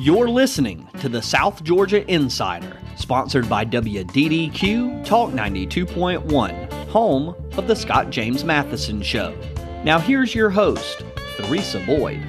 You're listening to the South Georgia Insider, sponsored by WDDQ Talk 92.1, home of the Scott James Matheson Show. Now, here's your host, Theresa Boyd.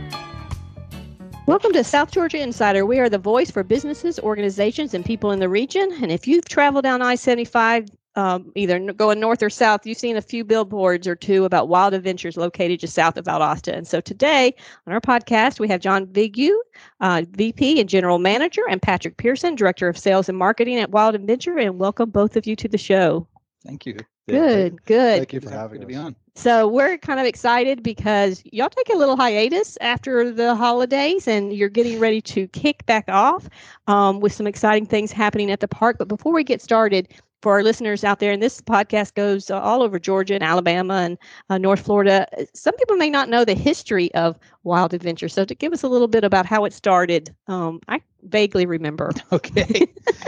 Welcome to South Georgia Insider. We are the voice for businesses, organizations, and people in the region. And if you've traveled down I 75, um, either going north or south, you've seen a few billboards or two about wild adventures located just south of Valdosta. And so today on our podcast, we have John Vigue, uh, VP and General Manager, and Patrick Pearson, Director of Sales and Marketing at Wild Adventure. And welcome both of you to the show. Thank you. Good, good. Thank you for having to us. be on. So we're kind of excited because y'all take a little hiatus after the holidays and you're getting ready to kick back off um, with some exciting things happening at the park. But before we get started, for our listeners out there, and this podcast goes uh, all over Georgia and Alabama and uh, North Florida. Some people may not know the history of Wild Adventure. So, to give us a little bit about how it started, um, I vaguely remember. Okay.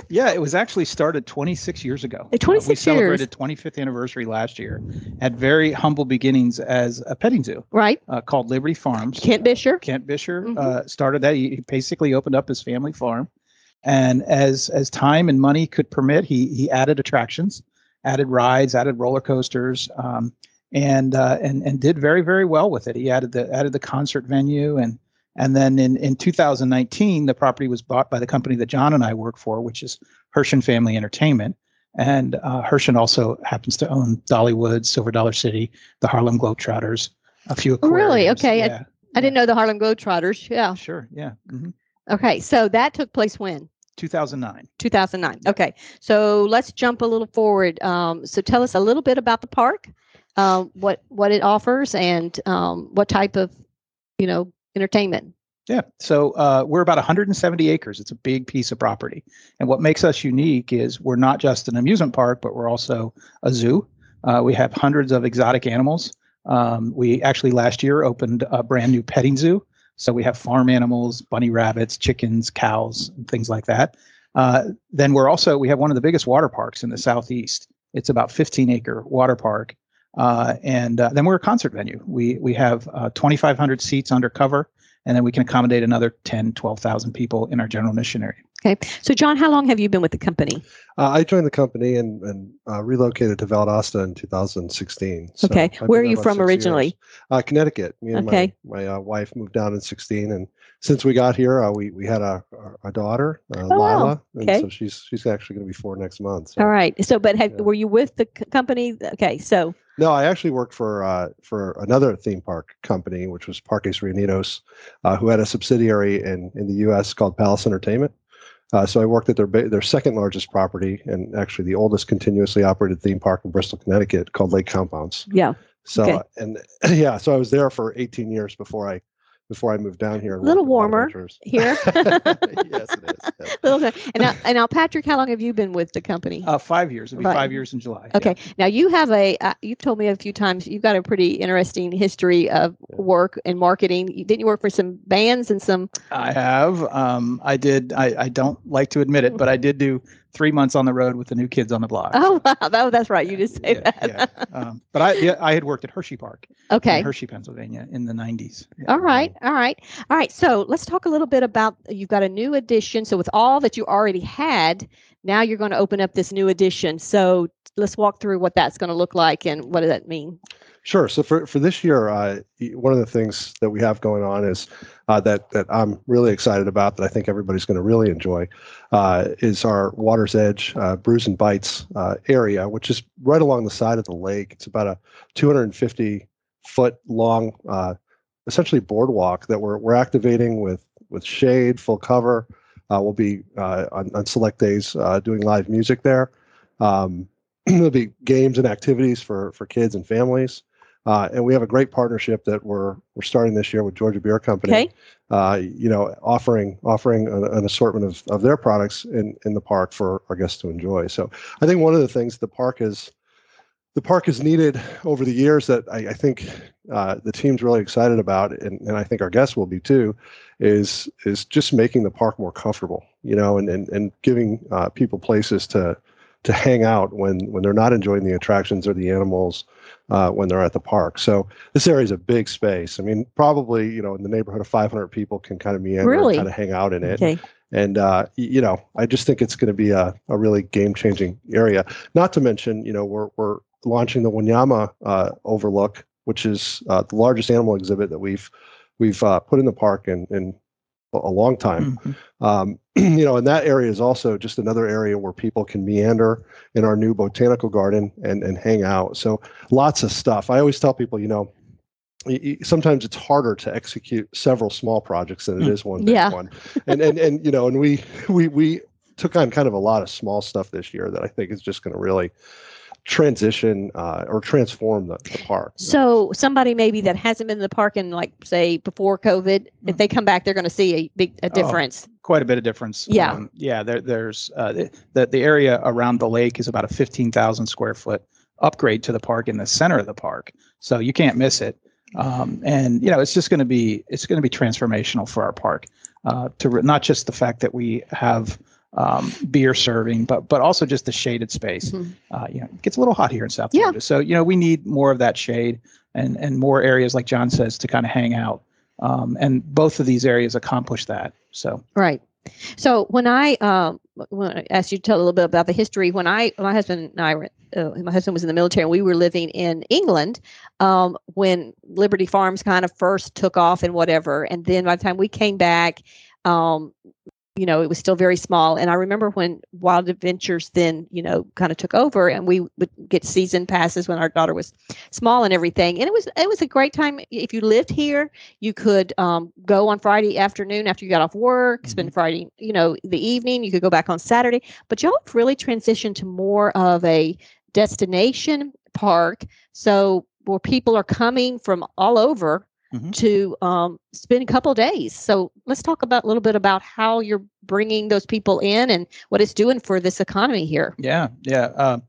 yeah, it was actually started 26 years ago. Uh, 26 uh, we years. celebrated 25th anniversary last year. Had very humble beginnings as a petting zoo Right? uh, called Liberty Farms. Kent Buescher. Kent Buescher Mhm. uh, started that. He basically opened up his family farm, and as as time and money could permit, he he added attractions, added rides, added roller coasters, um, and uh, and and did very very well with it. He added the added the concert venue, and and then in in 2019, the property was bought by the company that John and I work for, which is Herschend Family Entertainment. And uh, Hershen also happens to own Dollywood, Silver Dollar City, the Harlem Globetrotters, a few. Oh, really? Okay, I- Yeah. I didn't know the Harlem Globetrotters. Yeah. Sure. Yeah. hmm Okay. So that took place when? 2009. 2009. Okay. So let's jump a little forward. Um, so tell us a little bit about the park, um, what what it offers, and um, what type of you know entertainment. Yeah. So uh, we're about 170 acres. It's a big piece of property. And what makes us unique is we're not just an amusement park, but we're also a zoo. Uh, we have hundreds of exotic animals. Um, we actually last year opened a brand new petting zoo. So we have farm animals, bunny rabbits, chickens, cows, things like that. Uh, then we're also, we have one of the biggest water parks in the Southeast. It's about 15 acre water park. Uh, and uh, then we're a concert venue. We, we have uh, 2,500 seats under cover and then we can accommodate another 10 12,000 people in our general mission area. Okay. So John, how long have you been with the company? Uh, I joined the company and, and uh, relocated to Valdosta in 2016. So Okay. I've Where are you from originally? Uh, Connecticut. Me and Okay. my, my uh, wife moved down in 16, and since we got here, uh, we we had a a daughter, uh, Oh, wow. Lila, and Okay. so she's she's actually going to be four next month. So. All right. So, but have, Yeah. were you with the c- company? Okay. So, No, I actually worked for uh, for another theme park company, which was Parques Reunidos, uh, who had a subsidiary in, in the U.S. called Palace Entertainment. Uh, so I worked at their their second largest property and actually the oldest continuously operated theme park in Bristol, Connecticut, called Lake Compounce. yeah, So Okay. and yeah, so I was there for 18 years before I before I moved down here. A Little worked at Wild warmer here. yes, it is. yeah. Little. And now, and now, Patrick, how long have you been with the company? Uh, five years. It'll be Right. five years in July. yeah. Okay. Now you have a. Uh, you've told me a few times you've got a pretty interesting history of work and marketing. Didn't you work for some bands and some? I have. Um, I did. I, I don't like to admit it, but I did do three months on the road with the new kids on the block. Oh, wow. That, that's right. You just say yeah, that. yeah. Um, but I, yeah, I had worked at Hershey Park okay. in Hershey, Pennsylvania, in the '90s. Yeah. All right, all right, all right. So let's talk a little bit about you've got a new addition. So with all that you already had, now you're going to open up this new edition. So let's walk through what that's going to look like and what does that mean? Sure. So for, for this year, uh, one of the things that we have going on is uh, that that I'm really excited about that I think everybody's going to really enjoy uh, is our Water's Edge uh, Brews and Bites uh, area, which is right along the side of the lake. It's about a 250 foot long, uh, essentially boardwalk that we're we're activating with with shade, full cover. Uh, we'll be uh, on, on select days uh, doing live music there. Um, there'll be games and activities for for kids and families. Uh, and we have a great partnership that we're we're starting this year with Georgia Beer Company. Okay. Uh, you know, offering offering an, an assortment of, of their products in in the park for our guests to enjoy. So I think one of the things the park is the park has needed over the years that I, I think uh, the team's really excited about, and, and I think our guests will be too, is is just making the park more comfortable. You know, and and, and giving uh, people places to to hang out when when they're not enjoying the attractions or the animals uh, when they're at the park. So this area is a big space. I mean, probably you know in the neighborhood of 500 people can kind of meander Really? and kind of hang out in it. Okay. And uh, you know, I just think it's going to be a, a really game changing area. Not to mention, you know, we're we're launching the Wanyama uh, Overlook, which is uh, the largest animal exhibit that we've we've uh, put in the park in in a a long time. Mhm. Um, you know, and that area is also just another area where people can meander in our new botanical garden and and hang out. So lots of stuff. I always tell people, you know. y- y- Sometimes it's harder to execute several small projects than it Mm. one big Yeah. one, and and and you know, and we we we took on kind of a lot of small stuff this year that I think is just going to really transition uh, or transform the, the park. So somebody maybe that hasn't been in the park in like say before COVID, if they come back, they're going to see a big a Oh. difference. quite a bit of difference. Yeah. Um, yeah. There, there's uh, the, the the area around the lake is about a 15,000 square foot upgrade to the park in the center of the park, so you can't miss it. Um, and you know, it's just going to be it's going to be transformational for our park. Uh, to re- not just the fact that we have um, beer serving, but but also just the shaded space. Mhm. Uh, you know, it gets a little hot here in South Yeah. Georgia, so you know we need more of that shade and and more areas like John says to kind of hang out. Um, and both of these areas accomplish that. So Right. So when I um when I asked you to tell a little bit about the history, when I my husband and I were uh, my husband was in the military and we were living in England um, when Liberty Farms kind of first took off and whatever, and then by the time we came back, um, you know, it was still very small. And I remember when Wild Adventures then, you know, kind of took over and we would get season passes when our daughter was small and everything. And it was it was a great time. If you lived here, you could um, go on Friday afternoon after you got off work, spend Friday, you know, the evening. You could go back on Saturday. But y'all have really transitioned to more of a destination park. So where people are coming from all over Mhm. to um, spend a couple days. So let's talk about a little bit about how you're bringing those people in and what it's doing for this economy here. Yeah, yeah. Uh,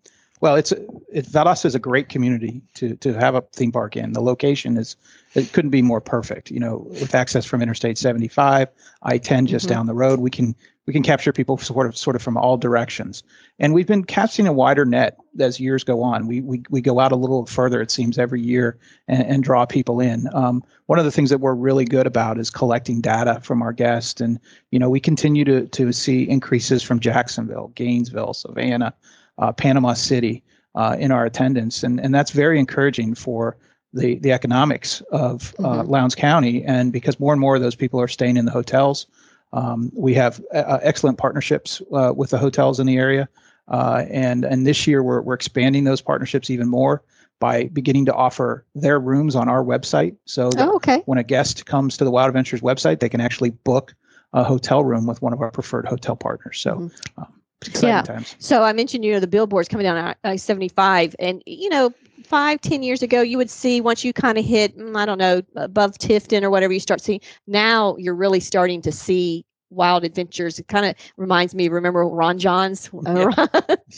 well, it's it, Valdosta is a great community to to have a theme park in. The location is it couldn't be more perfect. You know, with access from Interstate 75, I-10 just Mhm. down the road, we can we can capture people sort of sort of from all directions. And we've been casting a wider net as years go on. We we we go out a little further, it seems, every year and, and draw people in. Um, one of the things that we're really good about is collecting data from our guests, and you know we continue to to see increases from Jacksonville, Gainesville, Savannah, uh, Panama City uh, in our attendance, and and that's very encouraging for the the economics of uh, Mhm. Lowndes County, and because more and more of those people are staying in the hotels. Um, we have uh, excellent partnerships uh, with the hotels in the area, uh, and and this year we're we're expanding those partnerships even more by beginning to offer their rooms on our website. So that Oh, okay. when a guest comes to the Wild Adventures website, they can actually book a hotel room with one of our preferred hotel partners. So Mhm. um, exciting Yeah. times. So I mentioned, you know, the billboards coming down I seventy five, and you know, five, ten years ago, you would see once you kind of hit, mm, I don't know, above Tifton or whatever, you start seeing. Now you're really starting to see wild adventures. It kind of reminds me. Remember Ron Jon's? uh,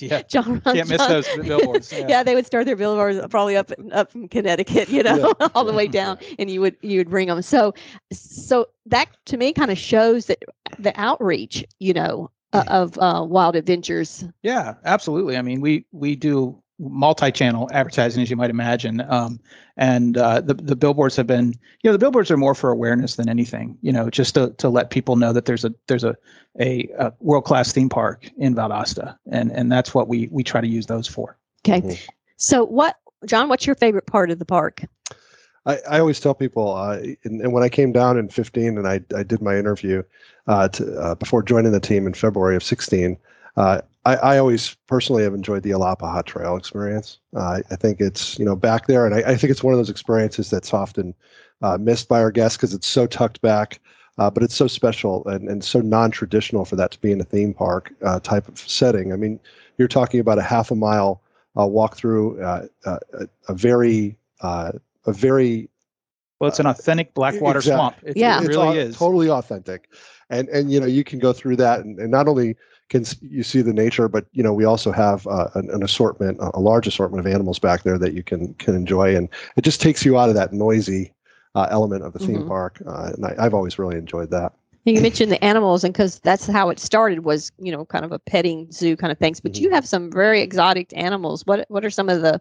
Yeah. John Ron Can't miss those billboards. Yeah. Yeah. they would start their billboards probably up up from Connecticut, you know, all the way down, and you would you would bring them. So, so that to me kind of shows that the outreach, you know, uh, of uh, Wild Adventures. Yeah, absolutely. I mean, we we do multi-channel advertising, as you might imagine, um, and uh, the the billboards have been, you know, the billboards are more for awareness than anything. You know, just to to let people know that there's a there's a a, a world-class theme park in Valdosta, and and that's what we we try to use those for. Okay, Mhm. so what, John? What's your favorite part of the park? I, I always tell people, uh, and, and when I came down in 15 and I, I did my interview uh, to, uh, before joining the team in February of 16, uh, I, I always personally have enjoyed the Alapaha Trail experience. Uh, I think it's, you know, back there, and I, I think it's one of those experiences that's often uh, missed by our guests because it's so tucked back. Uh, but it's so special and, and so non-traditional for that to be in a theme park uh, type of setting. I mean, you're talking about a half a mile uh, walk through uh, a, a very a very Well, it's an authentic Blackwater Exact- swamp. It, Yeah. it it's really au- is. totally authentic and and you know you can go through that and, and not only can you see the nature but you know we also have uh, an, an assortment a large assortment of animals back there that you can can enjoy and it just takes you out of that noisy uh, element of the theme Mhm. park uh, and I, i've always really enjoyed that You mentioned the animals, and because that's how it started was you know kind of a petting zoo kind of things. But you have some very exotic animals. What what are some of the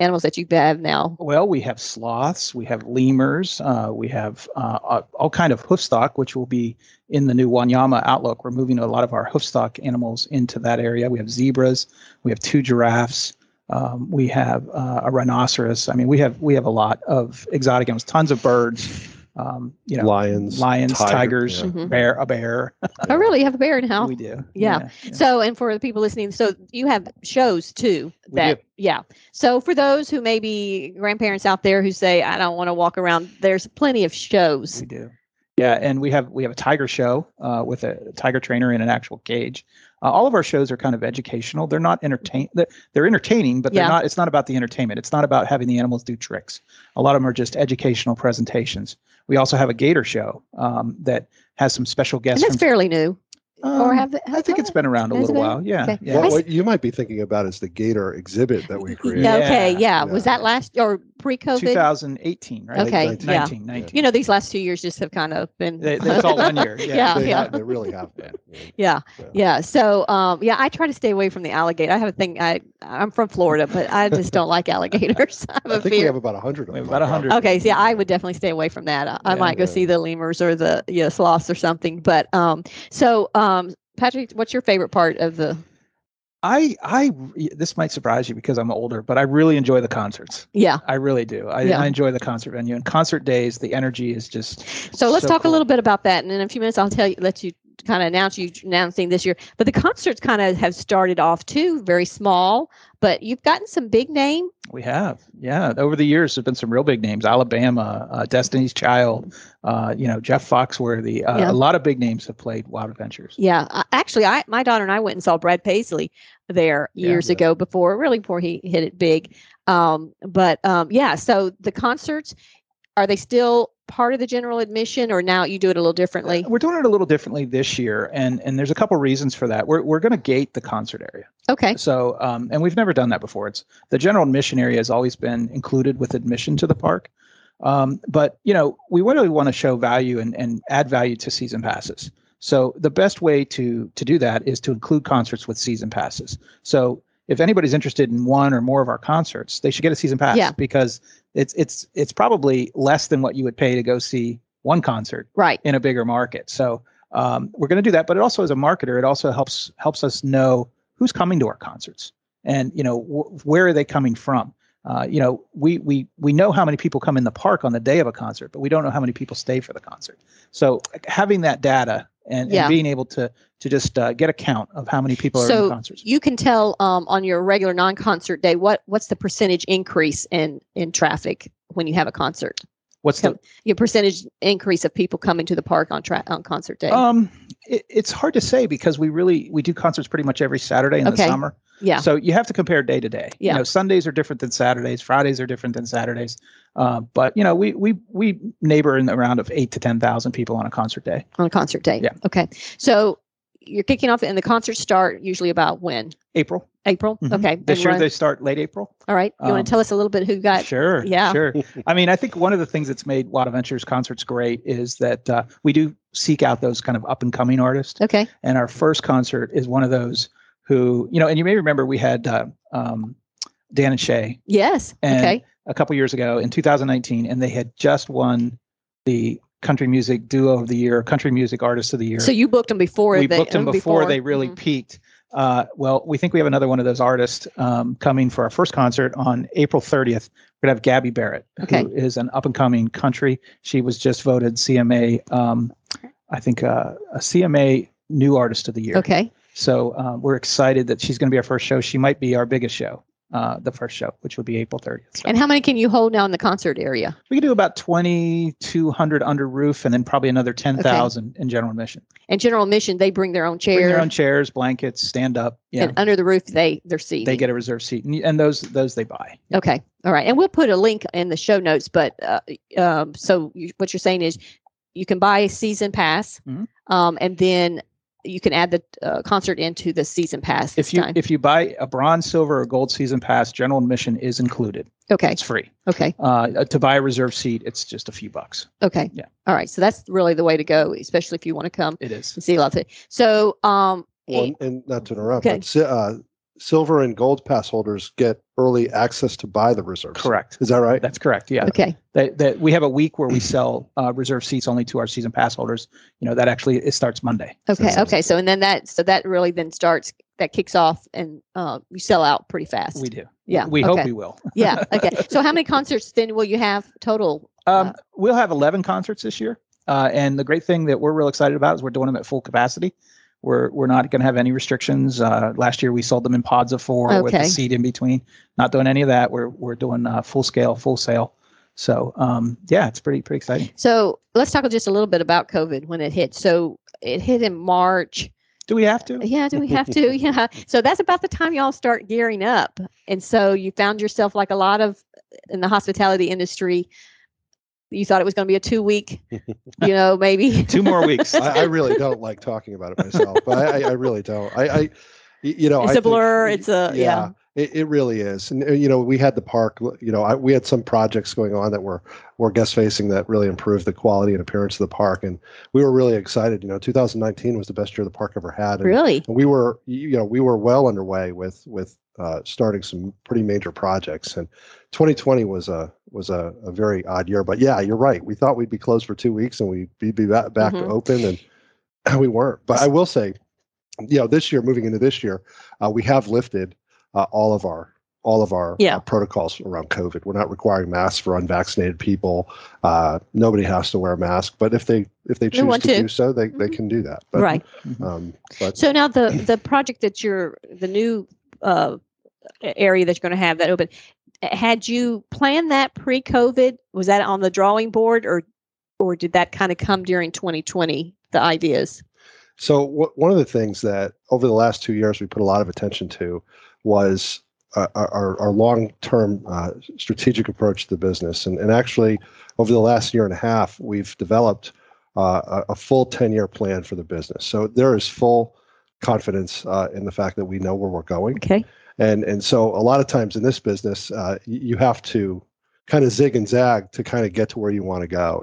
animals that you have now? Well, we have sloths, we have lemurs, uh, we have uh, all kind of hoofstock, which will be in the new Wanyama outlook. We're moving a lot of our hoofstock animals into that area. We have zebras, we have two giraffes, um, we have uh, a rhinoceros. I mean, we have we have a lot of exotic animals, tons of birds. Um, you know, lions, lions, tiger, tigers, yeah. Mhm. bear, a bear. Oh, really? You have a bear now? we do. Yeah. So, and for the people listening, so you have shows too. We That do. yeah. So for those who may be grandparents out there who say, "I don't want to walk around," there's plenty of shows. We do. Yeah, and we have we have a tiger show uh, with a tiger trainer in an actual cage. Uh, all of our shows are kind of educational. They're not entertain. They're, they're entertaining, but they're Yeah. not. It's not about the entertainment. It's not about having the animals do tricks. A lot of them are just educational presentations. We also have a gator show um, that has some special And guests. that's from, fairly new. Or um, have it- I think it's been around a little been? while. Yeah, Okay. yeah. What, I s- what you might be thinking about is the gator exhibit that we created. Yeah, okay. Yeah. Yeah. Was that last or pre-COVID? 2018, right? Okay, Nineteen. yeah. 19, 19. You know, these last two years just have kind of been. They, that's all one year. Yeah. Yeah, they, yeah. have- they really have been. Yeah, Yeah. yeah. So, um, yeah, I try to stay away from the alligator. I have a thing. I I'm from Florida, but I just don't like alligators. I have I a think we have about a hundred. We have about 100. Okay, so yeah, I would definitely stay away from that. I, I might go Yeah. see the lemurs or the yeah sloths or something. But um, so um, Um, Patrick, what's your favorite part of the? I I this might surprise you because I'm older, but I really enjoy the concerts. Yeah. I really do. I, Yeah. I enjoy the concert venue and concert days. The energy is just So let's So talk cool. a little bit about that, and in a few minutes, I'll tell you, let you kind of announce you announcing this year. But the concerts kind of have started off too, very small, but you've gotten some big name. we have yeah. Over the years, there's been some real big names: Alabama, uh, Destiny's Child, uh, you know Jeff Foxworthy. Uh, Yeah. A lot of big names have played Wild Adventures. Yeah, actually, I my daughter and I went and saw Brad Paisley there years Yeah. ago before, really before he hit it big. Um, but um, yeah, so the concerts are they still part of the general admission, or now you do it a little differently? We're doing it a little differently this year, and and there's a couple reasons for that. We're we're going to gate the concert area. Okay, So, um, and we've never done that before. It's the general admission area has always been included with admission to the park. Um, but you know, we really want to show value and, and add value to season passes. So the best way to to do that is to include concerts with season passes. So if anybody's interested in one or more of our concerts, they should get a season pass Yeah. because it's it's it's probably less than what you would pay to go see one concert right. in a bigger market. So um, we're going to do that, but it also as a marketer, it also helps helps us know who's coming to our concerts and you know wh- where are they coming from. Uh, you know, we we we know how many people come in the park on the day of a concert, but we don't know how many people stay for the concert. So having that data and, Yeah. and being able to to just uh, get a count of how many people are in So the concerts. you can tell um, on your regular non-concert day what what's the percentage increase in in traffic when you have a concert. What's the Your percentage increase of people coming to the park on tra- on concert day. um? It, it's hard to say because we really we do concerts pretty much every Saturday in Okay. the summer. yeah. So you have to compare day to day. Yeah. You know, Sundays are different than Saturdays. Fridays are different than Saturdays. Uh, but you know, we we we neighbor in the round of eight to ten thousand people on a concert day. on a concert day. Yeah. Okay. So you're kicking off, and the concerts start usually about when? April. April. Mhm. Okay. This year they start late April. all right. You um, want to tell us a little bit who got? sure. yeah. Sure. I mean, I think one of the things that's made Wild Adventures concerts great is that uh, we do seek out those kind of up and coming artists. Okay. And our first concert is one of those who, you know, and you may remember we had uh, um, Dan and Shay Yes. And okay. a couple years ago in 2019, and they had just won the Country Music Duo of the Year, Country Music Artist of the Year. So you booked them before we they booked them before, they really Mhm. peaked. Uh, well, we think we have another one of those artists um, coming for our first concert on April 30th. We're gonna have Gabby Barrett, Okay. who is an up and coming country. She was just voted CMA, um, I think, uh, a CMA New Artist of the Year. Okay. So uh, we're excited that she's going to be our first show. She might be our biggest show, uh, the first show, which will be April 30th. So And how many can you hold now in the concert area? we can do about 2,200 under roof and then probably another 10,000 in general admission. And general admission, they bring their own chairs. Bring their own chairs, blankets, stand up. Yeah. And under the roof, they they're seated. they get a reserved seat and, and those those they buy. Okay. All right. And we'll put a link in the show notes. But uh, um, so you, what you're saying is you can buy a season pass Mhm. um, and then you can add the uh, concert into the season pass. If you time. if you buy a bronze, silver, or gold season pass, general admission is included. okay, It's free. okay, Uh, to buy a reserve seat, it's just a few bucks. okay. Yeah. All right. So that's really the way to go, especially if you want to come It is. and see a lot of it. So, um, Well, and not to interrupt, Okay. but uh, silver and gold pass holders get early access to buy the reserves. Correct. Is that right? That's correct. Yeah. okay, That, that we have a week where we sell uh, reserve seats only to our season pass holders. You know that actually it starts Monday. okay, That's- okay. So and then that so that really then starts that kicks off and uh, you sell out pretty fast. We do. Yeah, We hope we will. yeah. Okay. So how many concerts then will you have total? Um, Uh, we'll have 11 concerts this year. Uh, and the great thing that we're real excited about is we're doing them at full capacity. We're, we're not going to have any restrictions. Uh, last year we sold them in pods of four with Okay. a seat in between. Not doing any of that. We're, we're doing uh, full scale, full sale. So um, yeah, it's pretty, pretty exciting. So let's talk just a little bit about COVID when it hit. So it hit in March. Do we have to? Yeah, do we have to? yeah. So that's about the time y'all start gearing up. And so you found yourself like a lot of in the hospitality industry. You thought it was going to be a two week, you know, maybe. Two more weeks. I, I really don't like talking about it myself, but I, I, I really don't. I, you know, It's I a think- blur, it's a- yeah. It, it really is, and uh, you know, we had the park. You know, I, we had some projects going on that were were guest facing that really improved the quality and appearance of the park, and we were really excited. You know, 2019 was the best year the park ever had. And, really? and we were you know we were well underway with with uh, starting some pretty major projects and 2020 was a was a, a very odd year but yeah you're right we thought we'd be closed for two weeks and we'd be, be back, back Mhm. open and we weren't but i will say you know this year moving into this year uh, we have lifted uh, all of our all of our Yeah. uh, protocols around covid we're not requiring masks for unvaccinated people uh, nobody has to wear a mask but if they if they choose want to, to. do so they, they Mhm. can do that but, right. um, but So now the the project that you're the new uh, area that you're going to have that open. Had you planned that pre-COVID? Was that on the drawing board, or or did that kind of come during 2020? The ideas. So wh- one of the things that over the last two years we put a lot of attention to was uh, our, our long-term uh, strategic approach to the business, and, and actually over the last year and a half we've developed uh, a, a full 10-year plan for the business. So there is full confidence uh, in the fact that we know where we're going, Okay. And and so a lot of times in this business uh, you have to kind of zig and zag to kind of get to where you want to go.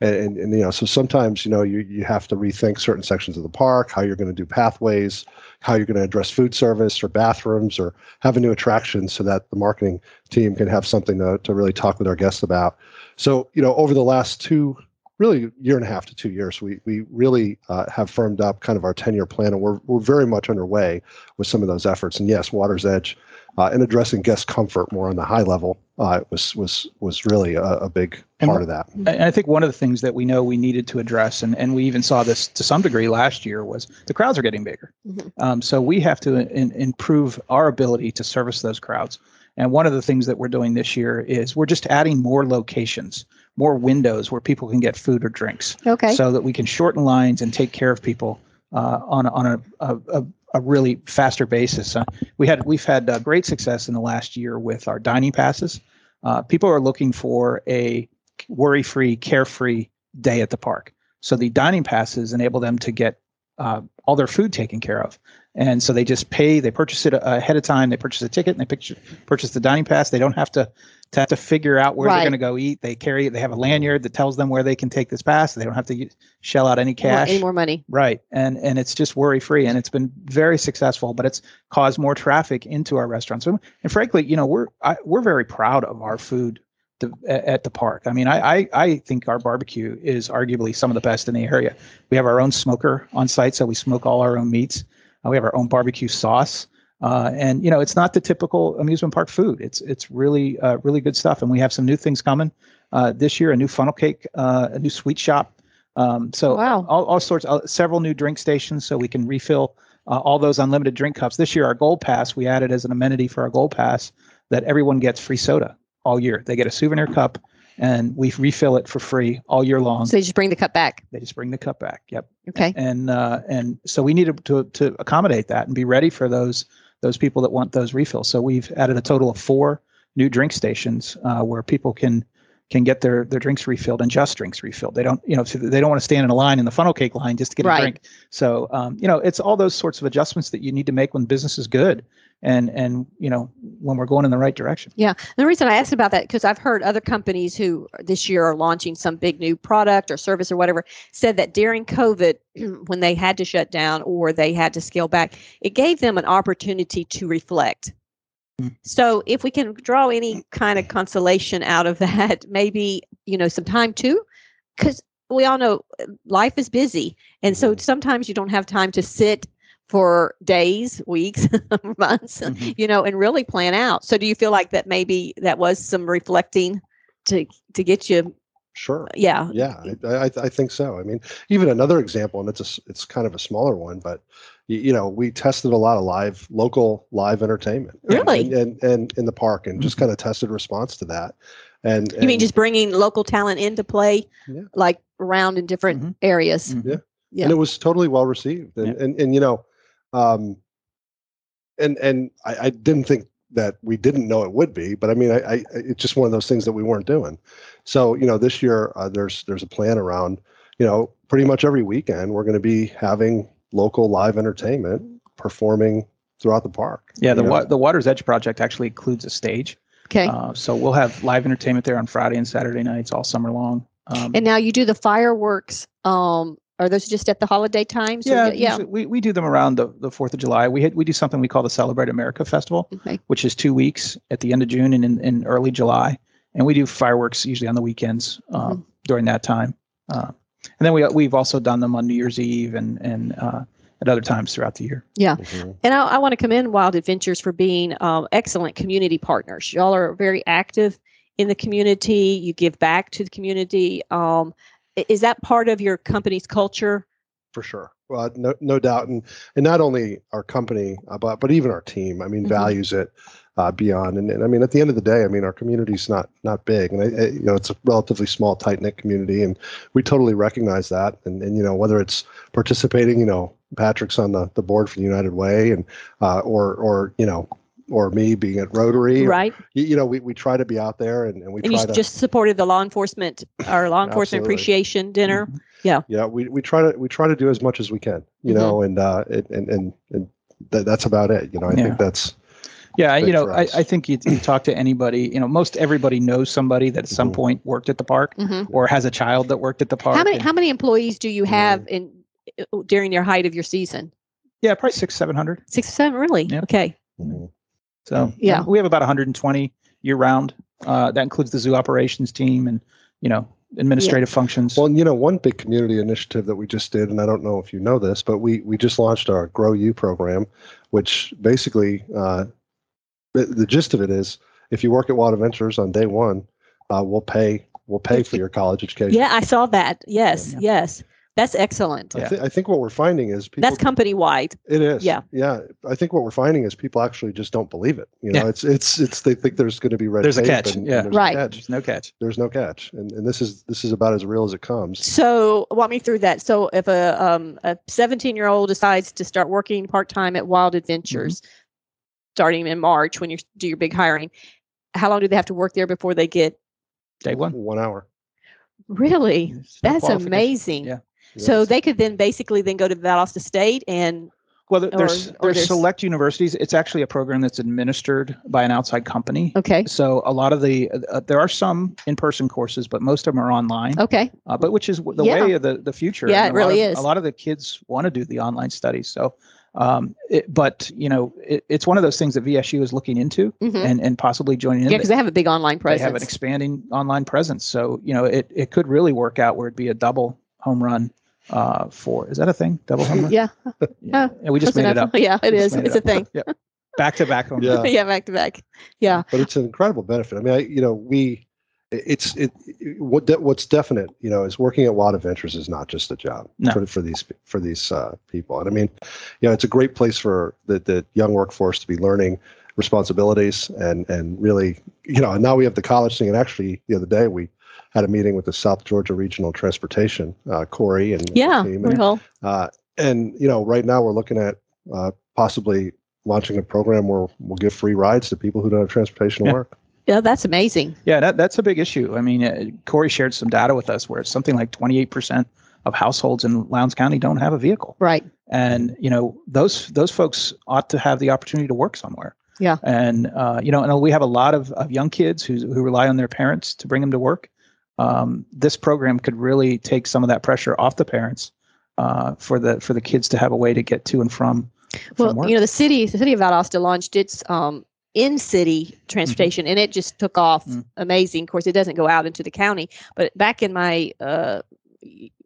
And, and and you know so sometimes you know you you have to rethink certain sections of the park how you're going to do pathways how you're going to address food service or bathrooms or have a new attraction so that the marketing team can have something to, to really talk with our guests about. So you know over the last two really year and a half to two years we we really uh, have firmed up kind of our 10 year plan and we're, we're very much underway with some of those efforts and yes water's edge uh, and addressing guest comfort more on the high level uh, was was was really a, a big And part wh- of that. And I think one of the things that we know we needed to address, and, and we even saw this to some degree last year, was the crowds are getting bigger. Mhm. Um, so we have to in, improve our ability to service those crowds. And one of the things that we're doing this year is we're just adding more locations, more windows where people can get food or drinks, Okay. so that we can shorten lines and take care of people uh, on a- on a, a, a, a really faster basis. Uh, we had we've had uh, great success in the last year with our dining passes. Uh, people are looking for a worry-free, carefree day at the park. So the dining passes enable them to get uh, all their food taken care of. And so they just pay, they purchase it uh, ahead of time, they purchase a ticket and they picture, purchase the dining pass. They don't have to, to have to figure out where Right. they're going to go eat. They carry, they have a lanyard that tells them where they can take this pass. They don't have to shell out any cash. Any more money? Right. And and it's just worry free and it's been very successful, but it's caused more traffic into our restaurants. And, and frankly, you know, we're I, we're very proud of our food to, at the park. I mean, I, I I think our barbecue is arguably some of the best in the area. We have our own smoker on site, so we smoke all our own meats. Uh, we have our own barbecue sauce. Uh, and you know, it's not the typical amusement park food. It's it's really uh, really good stuff. And we have some new things coming uh, this year: a new funnel cake, uh, a new sweet shop. Um, so Wow. all, all sorts, uh, several new drink stations, so we can refill uh, all those unlimited drink cups. This year, our Gold Pass we added as an amenity for our Gold Pass that everyone gets free soda all year. They get a souvenir cup, and we refill it for free all year long. So you just bring the cup back. they just bring the cup back. Yep Okay. and uh, and so we needed to to accommodate that and be ready for those those people that want those refills. So we've added a total of four new drink stations uh, where people can can get their their drinks refilled and just drinks refilled. They don't, you know, so they don't want to stand in a line in the funnel cake line just to get Right. a drink. So, um, you know, it's all those sorts of adjustments that you need to make when business is good, and and you know when we're going in the right direction. Yeah. The reason I asked about that because I've heard other companies who this year are launching some big new product or service or whatever said that during COVID, when they had to shut down or they had to scale back, it gave them an opportunity to reflect. Mm. So if we can draw any kind of consolation out of that, maybe you know some time too, because we all know uh, life is busy, and so Mhm. sometimes you don't have time to sit for days, weeks, months, Mhm. you know, and really plan out. So do you feel like that maybe that was some reflecting to to get you Sure. yeah. Yeah, I, I, I think so. I mean, even another example, and it's a, it's kind of a smaller one, but you, you know, we tested a lot of live, local live entertainment, and- Really? and and, and in the park, and just kind of tested response to that. And You mean just bringing local talent into play Yeah. like around in different Mhm. areas. Mhm. Yeah. Yeah. and it was totally well received and and, and you know um and and I, I didn't think that we didn't know it would be but i mean I, I it's just one of those things that we weren't doing so you know this year uh, there's there's a plan around you know pretty much every weekend we're going to be having local live entertainment performing throughout the park Yeah, the wa- the Water's Edge project actually includes a stage, Okay. uh, so we'll have live entertainment there on Friday and Saturday nights all summer long. Um, and now you do the fireworks. Um, are those just at the holiday times? or- yeah, yeah. usually we, we do them around the, the Fourth of July. We had, we do something we call the Celebrate America Festival, Okay. which is two weeks at the end of June and in, in early July, and we do fireworks usually on the weekends uh, Mhm. during that time. Uh, and then we we've also done them on New Year's Eve and and uh, at other times throughout the year. Mhm. And I, I want to commend Wild Adventures for being um, excellent community partners. Y'all are very active in the community. You give back to the community. Um, i- is that part of your company's culture? for sure. Well, no, no doubt, and and not only our company, uh, but but even our team. I mean, Mhm. values it uh, beyond. And, and I mean, at the end of the day, I mean, our community's not not big, and I, I, you know, it's a relatively small, tight knit community, and we totally recognize that. And and you know, whether it's participating, you know, Patrick's on the the board for the United Way, and uh, or or you know. Or me being at Rotary, or- Right. you, you know, we, we try to be out there and, and we And you try to just supported the law enforcement our law enforcement appreciation dinner. Mhm. yeah we, we try to we try to do as much as we can you Mhm. know and uh and and and, and that, that's about it you know i Yeah. think that's Yeah, you know, I. I think you, you talk to anybody, you know, most everybody knows somebody that at some Mhm. point worked at the park hmm or has a child that worked at the park. How many and- how many employees do you have in uh, during your height of your season? yeah, probably six, seven hundred. Six or seven, really? Yeah. Okay. So Yeah. we have about 120 year round. Uh, that includes the zoo operations team and you know administrative functions. well you know one big community initiative that we just did and i don't know if you know this but we we just launched our GrowU program which basically uh the, the gist of it is if you work at wild adventures on day one uh, we'll pay we'll pay for your college education Yeah, I saw that. Yes, Yeah. yes. That's excellent. I, Yeah. I think what we're finding is people That's company wide. It is. Yeah. Yeah. I think what we're finding is people actually just don't believe it. You know, Yeah. it's it's it's they think there's going to be red There's a catch, and, yeah. and there's Right. a catch. There's no catch. There's no catch. And and this is this is about as real as it comes. So walk me through that. So if a um a 17 year old decides to start working part time at Wild Adventures, starting in March when you do your big hiring, how long do they have to work there before they get? Day one. One hour. Really, that's amazing. Yeah. So they could then basically then go to Valdosta State and Well, there- Or- there's or there's there's- select universities. It's actually a program that's administered by an outside company. okay, So a lot of the uh, there are some in-person courses, but most of them are online. okay, Uh, but which is the Yeah. way of the the future. Yeah, it a lot really of- is. A lot of the kids want to do the online studies. So, um, it, but you know, it, it's one of those things that VSU is looking into hmm and and possibly joining in. yeah, because they have a big online presence. they have an expanding online presence. So you know, it it could really work out where it'd be a double home run. Uh, for is that a thing? Double home yeah, yeah. And we just close made it up. Yeah, it Just is. made it It's a thing. Yep. Back to back. Yeah. yeah, back to back. Yeah. But it's an incredible benefit. I mean, I, you know, we it's it, it what de- what's definite, you know, is working at Wild Adventures is not just a job No. for for these for these uh, people. And I mean, you know, it's a great place for the the young workforce to be learning responsibilities and and really, you know, and now we have the college thing. And actually, the other day we had a meeting with the South Georgia Regional Transportation, uh, Corey and Yeah. team, and, uh, and you know, right now we're looking at uh, possibly launching a program where we'll give free rides to people who don't have transportation to Yeah. work. Yeah, that's amazing. Yeah, that, that's a big issue. I mean, uh, Corey shared some data with us where it's something like 28% of households in Lowndes County don't have a vehicle. Right. And, you know, those those folks ought to have the opportunity to work somewhere. Yeah. And, uh, you know, and we have a lot of, of young kids who, who rely on their parents to bring them to work. Um, this program could really take some of that pressure off the parents uh, for the for the kids to have a way to get to and from. Well, from you know, the city, the city of Valdosta launched its um, in-city transportation, and it just took off Mm. amazing. Of course, it doesn't go out into the county, but back in my uh,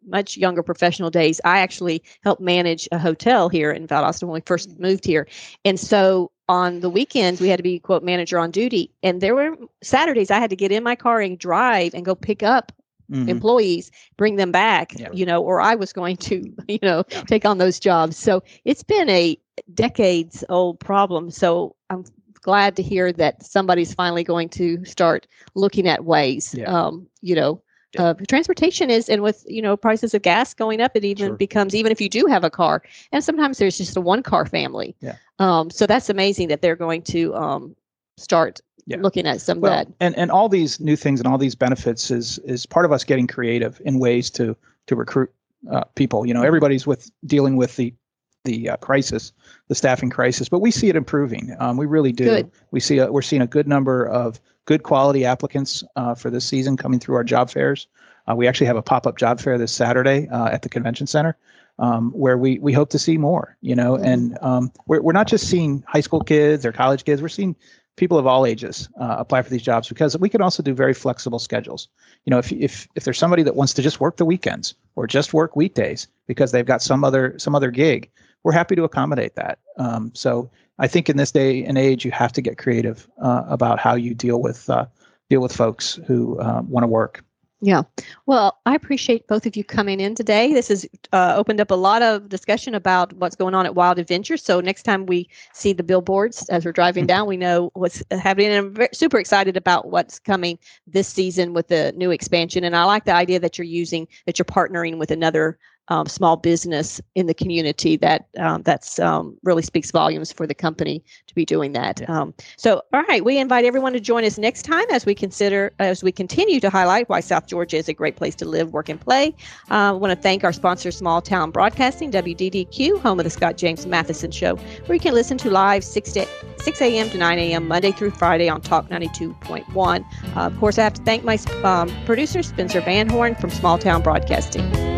much younger professional days, I actually helped manage a hotel here in Valdosta when we first moved here, and so on the weekends we had to be quote manager on duty, and there were Saturdays I had to get in my car and drive and go pick up Mhm. employees bring them back Yeah. you know or i was going to you know take on those jobs so it's been a decades old problem so i'm glad to hear that somebody's finally going to start looking at ways Yeah. um you know Yeah. Uh, transportation is and with you know prices of gas going up it even Sure. becomes even if you do have a car and sometimes there's just a one car family Yeah. um so that's amazing that they're going to um start Yeah. looking at some of that and and all these new things and all these benefits is is part of us getting creative in ways to to recruit uh, people. You know, everybody's with dealing with the the uh, crisis, the staffing crisis, but we see it improving. Um, we really do. Good. We see a, we're seeing a good number of good quality applicants uh, for this season coming through our job fairs. Uh, we actually have a pop up job fair this Saturday uh, at the convention center. Um, where we, we hope to see more, you know, and um, we're, we're not just seeing high school kids or college kids. We're seeing people of all ages uh, apply for these jobs because we can also do very flexible schedules. You know, if if if there's somebody that wants to just work the weekends or just work weekdays because they've got some other some other gig, we're happy to accommodate that. Um, so I think in this day and age, you have to get creative uh, about how you deal with uh, deal with folks who uh, want to work. Yeah. Well, I appreciate both of you coming in today. This has uh, opened up a lot of discussion about what's going on at Wild Adventure. So next time we see the billboards as we're driving down, we know what's happening. And I'm ve- super excited about what's coming this season with the new expansion. And I like the idea that you're using that you're partnering with another um, small business in the community. That um, that's um, really speaks volumes for the company to be doing that. Yeah. Um, so, all right, we invite everyone to join us next time as we consider, as we continue to highlight why South Georgia is a great place to live, work, and play. Uh, I want to thank our sponsor, Small Town Broadcasting, WDDQ, home of the Scott James Matheson Show, where you can listen to live 6 to 6 a.m. to 9 a.m. Monday through Friday on Talk 92.1. Uh, of course, I have to thank my um, producer, Spencer Van Horn from Small Town Broadcasting.